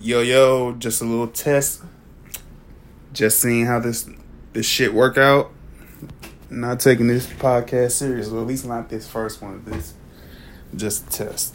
Yo yo, just a little test. Just seeing how this this shit work out. Not taking this podcast serious, or at least not this first one. This just test.